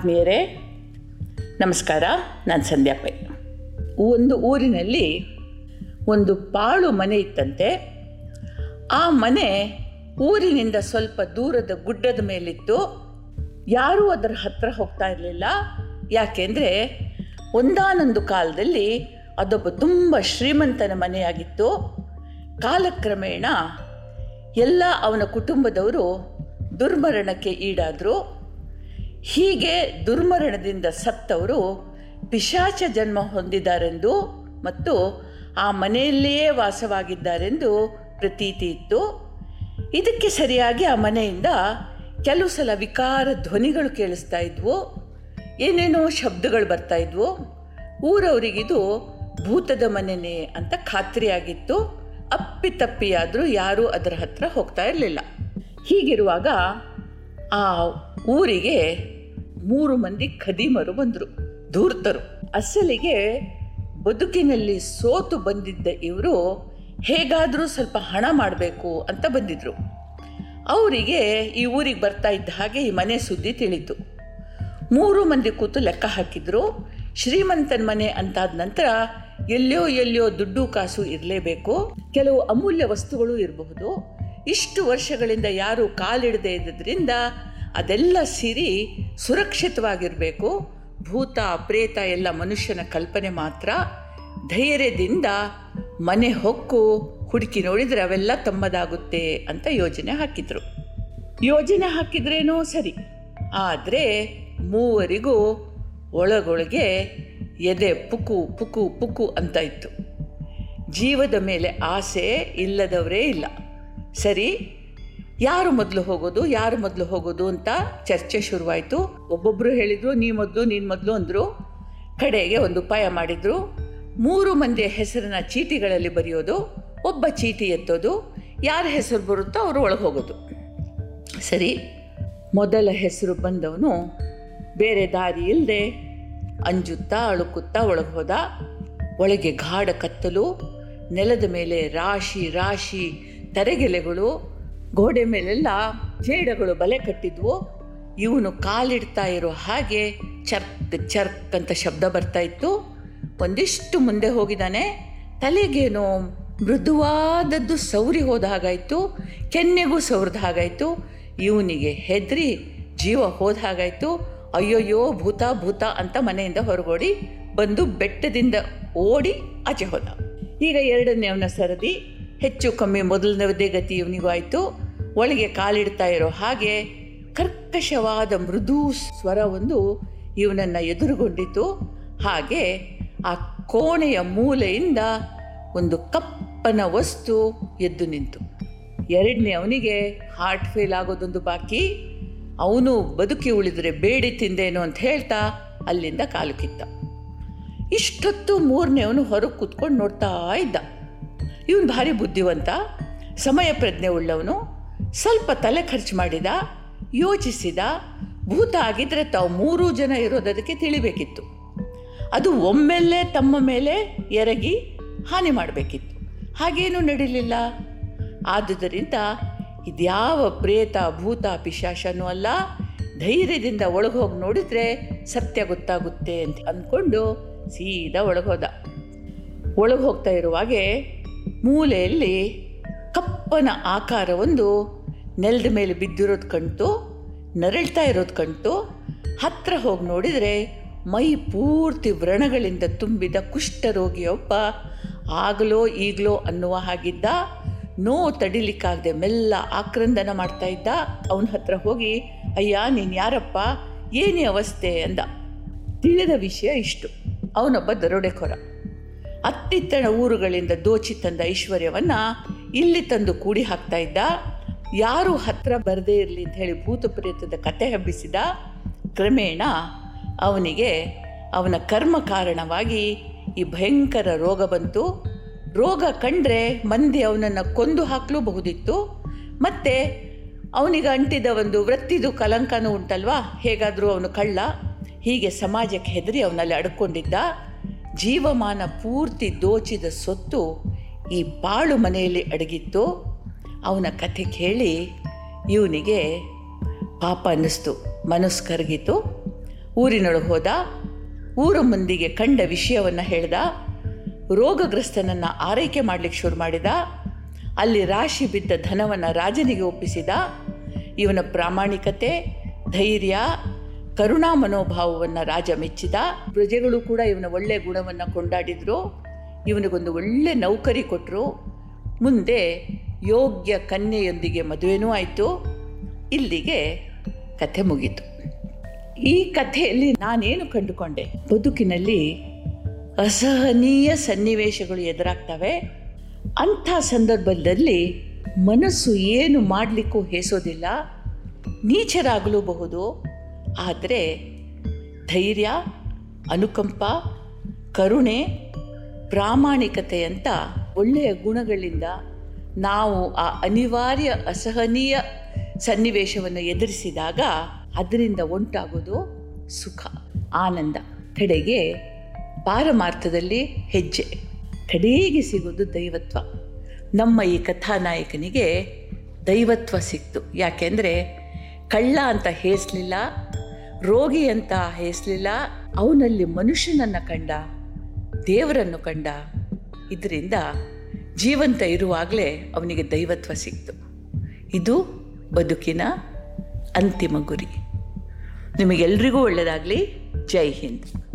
ಆತ್ಮೀಯರೇ, ನಮಸ್ಕಾರ. ನಾನು ಸಂಧ್ಯಾ ಪೈ. ಒಂದು ಊರಿನಲ್ಲಿ ಒಂದು ಪಾಳು ಮನೆ ಇತ್ತಂತೆ. ಆ ಮನೆ ಊರಿನಿಂದ ಸ್ವಲ್ಪ ದೂರದ ಗುಡ್ಡದ ಮೇಲಿತ್ತು. ಯಾರೂ ಅದರ ಹತ್ರ ಹೋಗ್ತಾ ಇರಲಿಲ್ಲ. ಯಾಕೆಂದರೆ ಒಂದಾನೊಂದು ಕಾಲದಲ್ಲಿ ಅದೊಬ್ಬ ತುಂಬ ಶ್ರೀಮಂತನ ಮನೆಯಾಗಿತ್ತು. ಕಾಲಕ್ರಮೇಣ ಎಲ್ಲ ಅವನ ಕುಟುಂಬದವರು ದುರ್ಮರಣಕ್ಕೆ ಈಡಾದರು. ಹೀಗೆ ದುರ್ಮರಣದಿಂದ ಸತ್ತವರು ಪಿಶಾಚ ಜನ್ಮ ಹೊಂದಿದ್ದಾರೆಂದು ಮತ್ತು ಆ ಮನೆಯಲ್ಲಿಯೇ ವಾಸವಾಗಿದ್ದಾರೆಂದು ಪ್ರತೀತಿ ಇತ್ತು. ಇದಕ್ಕೆ ಸರಿಯಾಗಿ ಆ ಮನೆಯಿಂದ ಕೆಲವು ಸಲ ವಿಕಾರ ಧ್ವನಿಗಳು ಕೇಳಿಸ್ತಾ ಇದ್ವು. ಏನೇನೋ ಶಬ್ದಗಳು ಬರ್ತಾ ಇದ್ವು. ಊರವರಿಗಿದು ಭೂತದ ಮನೆನೇ ಅಂತ ಖಾತ್ರಿಯಾಗಿತ್ತು. ಅಪ್ಪಿತಪ್ಪಿಯಾದರೂ ಯಾರೂ ಅದರ ಹತ್ರ ಹೋಗ್ತಾ ಇರಲಿಲ್ಲ. ಹೀಗಿರುವಾಗ ಆ ಊರಿಗೆ ಮೂರು ಮಂದಿ ಖದೀಮರು ಬಂದರು, ಧೂರ್ತರು. ಅಸಲಿಗೆ ಬದುಕಿನಲ್ಲಿ ಸೋತು ಬಂದಿದ್ದ ಇವರು, ಹೇಗಾದರೂ ಸ್ವಲ್ಪ ಹಣ ಮಾಡಬೇಕು ಅಂತ ಬಂದಿದ್ದರು ಅವರಿಗೆ ಈ ಊರಿಗೆ ಬರ್ತಾ ಇದ್ದ ಹಾಗೆ ಈ ಮನೆ ಸುದ್ದಿ ತಿಳಿತು. ಮೂರು ಮಂದಿ ಕೂತು ಲೆಕ್ಕ ಹಾಕಿದ್ರು. ಶ್ರೀಮಂತನ ಮನೆ ಅಂತಾದ ನಂತರ ಎಲ್ಲೋ ಎಲ್ಲೋ ದುಡ್ಡು ಕಾಸು ಇರಲೇಬೇಕು, ಕೆಲವು ಅಮೂಲ್ಯ ವಸ್ತುಗಳು ಇರಬಹುದು ಇಷ್ಟು ವರ್ಷಗಳಿಂದ ಯಾರು ಕಾಲಿಡದೇ ಇದ್ದರಿಂದ ಅದೆಲ್ಲ ಸಿರಿ ಸುರಕ್ಷಿತವಾಗಿರಬೇಕು. ಭೂತ, ಪ್ರೇತ ಎಲ್ಲ ಮನುಷ್ಯನ ಕಲ್ಪನೆ ಮಾತ್ರ. ಧೈರ್ಯದಿಂದ ಮನೆ ಹೊಕ್ಕು, ಹುಡುಕಿ ನೋಡಿದರೆ ಅವೆಲ್ಲ ತಮ್ಮದಾಗುತ್ತೆ ಅಂತ ಯೋಜನೆ ಹಾಕಿದರು. ಯೋಜನೆ ಹಾಕಿದ್ರೇನೋ ಸರಿ. ಆದರೆ ಮೂವರಿಗೂ ಒಳಗೊಳಗೆ ಎದೆ ಪುಕು ಪುಕು ಪುಕು ಅಂತ ಇತ್ತು. ಜೀವದ ಮೇಲೆ ಆಸೆ ಇಲ್ಲದವರೇ ಇಲ್ಲ. ಸರಿ, ಯಾರು ಮೊದಲು ಹೋಗೋದು, ಯಾರು ಮೊದಲು ಹೋಗೋದು ಅಂತ ಚರ್ಚೆ ಶುರುವಾಯಿತು. ಒಬ್ಬೊಬ್ಬರು ಹೇಳಿದರು, ನೀ ಮೊದಲು, ನೀನು ಮೊದಲು ಅಂದರು. ಕಡೆಗೆ ಒಂದು ಉಪಾಯ ಮಾಡಿದರು. ಮೂರು ಮಂದಿಯ ಹೆಸರನ್ನ ಚೀಟಿಗಳಲ್ಲಿ ಬರೆಯೋದು, ಒಬ್ಬ ಚೀಟಿ ಎತ್ತೋದು, ಯಾರ ಹೆಸರು ಬರುತ್ತೋ ಅವರು ಒಳಗೆ ಹೋಗೋದು. ಸರಿ, ಮೊದಲ ಹೆಸರು ಬಂದವನು ಬೇರೆ ದಾರಿ ಇಲ್ಲದೆ ಅಂಜುತ್ತಾ ಅಳುಕುತ್ತಾ ಒಳಗೆ ಹೋದ. ಒಳಗೆ ಗಾಢ ಕತ್ತಲು, ನೆಲದ ಮೇಲೆ ರಾಶಿ ರಾಶಿ ತರೆಗೆಲೆಗಳು ಗೋಡೆ ಮೇಲೆಲ್ಲ ಜೇಡಗಳು ಬಲೆ ಕಟ್ಟಿದ್ವು. ಇವನು ಕಾಲಿಡ್ತಾ ಇರೋ ಹಾಗೆ ಚರ್ಕ್ ಚರ್ಕ್ ಅಂತ ಶಬ್ದ ಬರ್ತಾ ಇತ್ತು. ಒಂದಿಷ್ಟು ಮುಂದೆ ಹೋಗಿದ್ದಾನೆ. ತಲೆಗೇನೋ ಮೃದುವಾದದ್ದು ಸೌರಿ ಹೋದ ಹಾಗಾಯಿತು. ಕೆನ್ನೆಗೂ ಸೌರಿದ ಹಾಗಾಯಿತು. ಇವನಿಗೆ ಹೆದರಿ ಜೀವ ಹೋದ ಹಾಗಾಯಿತು. ಅಯ್ಯೋಯ್ಯೋ, ಭೂತ ಭೂತ ಅಂತ ಮನೆಯಿಂದ ಹೊರಗೋಡಿ ಬಂದು ಬೆಟ್ಟದಿಂದ ಓಡಿ ಆಚೆ ಹೋದ. ಈಗ ಎರಡನೇವನ ಸರದಿ. ಹೆಚ್ಚು ಕಮ್ಮಿ ಮೊದಲನದೇ ಗತಿ ಇವನಿಗೂ ಆಯಿತು ಒಳಗೆ ಕಾಲಿಡ್ತಾ ಇರೋ ಹಾಗೆ ಕರ್ಕಶವಾದ ಮೃದು ಸ್ವರ ಒಂದು ಇವನನ್ನು ಎದುರುಗೊಂಡಿತು. ಹಾಗೆ ಆ ಕೋಣೆಯ ಮೂಲೆಯಿಂದ ಒಂದು ಕಪ್ಪನ ವಸ್ತು ಎದ್ದು ನಿಂತು. ಎರಡನೇ ಅವನಿಗೆ ಹಾರ್ಟ್ ಫೇಲ್ ಆಗೋದೊಂದು ಬಾಕಿ. ಅವನು ಬದುಕಿ ಉಳಿದರೆ ಬೇಡಿ ತಿಂದೇನು ಅಂತ ಹೇಳ್ತಾ ಅಲ್ಲಿಂದ ಕಾಲು ಕಿತ್ತ. ಇಷ್ಟೊತ್ತು ಮೂರನೇ ಅವನು ಹೊರಗೆ ಕೂತ್ಕೊಂಡು ನೋಡ್ತಾ ಇದ್ದ. ಇವನು ಭಾರಿ ಬುದ್ಧಿವಂತ ಸಮಯ ಪ್ರಜ್ಞೆ ಉಳ್ಳವನು, ಸ್ವಲ್ಪ ತಲೆ ಖರ್ಚು ಮಾಡಿದ, ಯೋಚಿಸಿದ, ಭೂತ ಆಗಿದ್ದರೆ ತಾವು ಮೂರೂ ಜನ ಇರೋದಕ್ಕೆ ತಿಳಿಬೇಕಿತ್ತು. ಅದು ಒಮ್ಮೆಲ್ಲೆ ತಮ್ಮ ಮೇಲೆ ಎರಗಿ ಹಾನಿ ಮಾಡಬೇಕಿತ್ತು. ಹಾಗೇನೂ ನಡೀಲಿಲ್ಲ. ಆದುದರಿಂದ ಇದ್ಯಾವ ಪ್ರೇತ, ಭೂತ ಪಿಶಾಶನೂ ಅಲ್ಲ, ಧೈರ್ಯದಿಂದ ಒಳಗೆ ಹೋಗಿ ನೋಡಿದರೆ ಸತ್ಯ ಗೊತ್ತಾಗುತ್ತೆ ಅಂತ ಅಂದ್ಕೊಂಡು ಸೀದಾ ಒಳಗೆ ಒಳಗೆ ಹೋಗ್ತಾ ಇರುವಾಗೆ ಮೂಲೆಯಲ್ಲಿ ಕಪ್ಪನ ಆಕಾರವೊಂದು ನೆಲದ ಮೇಲೆ ಬಿದ್ದಿರೋದು ಕಣ್ತು ನರಳ್ತಾ ಇರೋದು ಕಣ್ತು ಹತ್ರ ಹೋಗಿ ನೋಡಿದರೆ ಮೈ ಪೂರ್ತಿ ವ್ರಣಗಳಿಂದ ತುಂಬಿದ ಕುಷ್ಠರೋಗಿಯೊಬ್ಬ ಆಗಲೋ ಈಗಲೋ ಅನ್ನುವ ಹಾಗಿದ್ದ, ನೋ ತಡಿಲಿಕ್ಕಾಗದೆ ಮೆಲ್ಲ ಆಕ್ರಂದನ ಮಾಡ್ತಾ ಇದ್ದ. ಅವನ ಹತ್ರ ಹೋಗಿ, ಅಯ್ಯ, ನೀನು ಯಾರಪ್ಪ? ಏನೇ ಅವಸ್ಥೆ? ಅಂದ. ತಿಳಿದ ವಿಷಯ ಇಷ್ಟು. ಅವನೊಬ್ಬ ದರೋಡೆಖೊರ ಅತ್ತಿತ್ತಣ ಊರುಗಳಿಂದ ದೋಚಿ ತಂದ ಐಶ್ವರ್ಯವನ್ನು ಇಲ್ಲಿ ತಂದು ಕೂಡಿ ಹಾಕ್ತಾ ಇದ್ದ. ಯಾರು ಹತ್ರ ಬರದೇ ಇರಲಿ ಅಂತ ಹೇಳಿ ಭೂತ ಪ್ರೇತದ ಕತೆ ಹಬ್ಬಿಸಿದ ಕ್ರಮೇಣ ಅವನಿಗೆ ಅವನ ಕರ್ಮ ಕಾರಣವಾಗಿ ಈ ಭಯಂಕರ ರೋಗ ಬಂತು. ರೋಗ ಕಂಡ್ರೆ ಮಂದಿ ಅವನನ್ನು ಕೊಂದು ಹಾಕಲೂಬಹುದಿತ್ತು. ಮತ್ತು ಅವನಿಗೆ ಅಂಟಿದ ಒಂದು ವೃತ್ತಿದು ಕಲಂಕನೂ ಉಂಟಲ್ವಾ? ಹೇಗಾದರೂ ಅವನು ಕಳ್ಳ. ಹೀಗೆ ಸಮಾಜಕ್ಕೆ ಹೆದರಿ ಅವನಲ್ಲಿ ಅಡ್ಕೊಂಡಿದ್ದ. ಜೀವಮಾನ ಪೂರ್ತಿ ದೋಚಿದ ಸೊತ್ತು ಈ ಬಾಳು ಮನೆಯಲ್ಲಿ ಅಡಗಿತ್ತು. ಅವನ ಕಥೆ ಕೇಳಿ ಇವನಿಗೆ ಪಾಪ ಅನ್ನಿಸ್ತು, ಮನಸ್ಸು ಕರಗಿತು. ಊರಿನೊಳಗೆ ಹೋದ, ಊರ ಮಂದಿಗೆ ಕಂಡ ವಿಷಯವನ್ನು ಹೇಳ್ದ, ರೋಗಗ್ರಸ್ತನನ್ನು ಆರೈಕೆ ಮಾಡಲಿಕ್ಕೆ ಶುರು ಮಾಡಿದ, ಅಲ್ಲಿ ರಾಶಿ ಬಿದ್ದ ಧನವನ್ನು ರಾಜನಿಗೆ ಒಪ್ಪಿಸಿದ. ಇವನ ಪ್ರಾಮಾಣಿಕತೆ, ಧೈರ್ಯ ಕರುಣಾ ಮನೋಭಾವವನ್ನು ರಾಜ ಮೆಚ್ಚಿದ. ಪ್ರಜೆಗಳು ಕೂಡ ಇವನ ಒಳ್ಳೆಯ ಗುಣವನ್ನು ಕೊಂಡಾಡಿದರು. ಇವನಿಗೊಂದು ಒಳ್ಳೆ ನೌಕರಿ ಕೊಟ್ಟರು ಮುಂದೆ ಯೋಗ್ಯ ಕನ್ಯೆಯೊಂದಿಗೆ ಮದುವೆನೂ ಆಯಿತು. ಇಲ್ಲಿಗೆ ಕಥೆ ಮುಗೀತು. ಈ ಕಥೆಯಲ್ಲಿ ನಾನೇನು ಕಂಡುಕೊಂಡೆ? ಬದುಕಿನಲ್ಲಿ ಅಸಹನೀಯ ಸನ್ನಿವೇಶಗಳು ಎದುರಾಗ್ತವೆ. ಅಂಥ ಸಂದರ್ಭದಲ್ಲಿ ಮನಸ್ಸು ಏನು ಮಾಡಲಿಕ್ಕೂ ಹೇಸೋದಿಲ್ಲ. ನೀಚರಾಗಲೂಬಹುದು ಆದರೆ ಧೈರ್ಯ, ಅನುಕಂಪ, ಕರುಣೆ, ಪ್ರಾಮಾಣಿಕತೆ ಅಂತ ಒಳ್ಳೆಯ ಗುಣಗಳಿಂದ ನಾವು ಆ ಅನಿವಾರ್ಯ, ಅಸಹನೀಯ ಸನ್ನಿವೇಶವನ್ನು ಎದುರಿಸಿದಾಗ ಅದರಿಂದ ಉಂಟಾಗೋದು ಸುಖ, ಆನಂದ. ಕಡೆಗೆ ಪಾರಮಾರ್ಥದಲ್ಲಿ ಹೆಜ್ಜೆ. ಕಡೆಗೆ ಸಿಗೋದು ದೈವತ್ವ. ನಮ್ಮ ಈ ಕಥಾನಾಯಕನಿಗೆ ದೈವತ್ವ ಸಿಕ್ತು. ಯಾಕೆಂದರೆ ಕಳ್ಳ ಅಂತ ಹೇಸಲಿಲ್ಲ ರೋಗಿ ಅಂತ ಹೇಸಲಿಲ್ಲ. ಅವನಲ್ಲಿ ಮನುಷ್ಯನನ್ನು ಕಂಡ, ದೇವರನ್ನು ಕಂಡ. ಇದರಿಂದ ಜೀವಂತ ಇರುವಾಗಲೇ ಅವನಿಗೆ ದೈವತ್ವ ಸಿಕ್ತು. ಇದು ಬದುಕಿನ ಅಂತಿಮ ಗುರಿ. ನಿಮಗೆಲ್ರಿಗೂ ಒಳ್ಳೆಯದಾಗಲಿ ಜೈ ಹಿಂದ್.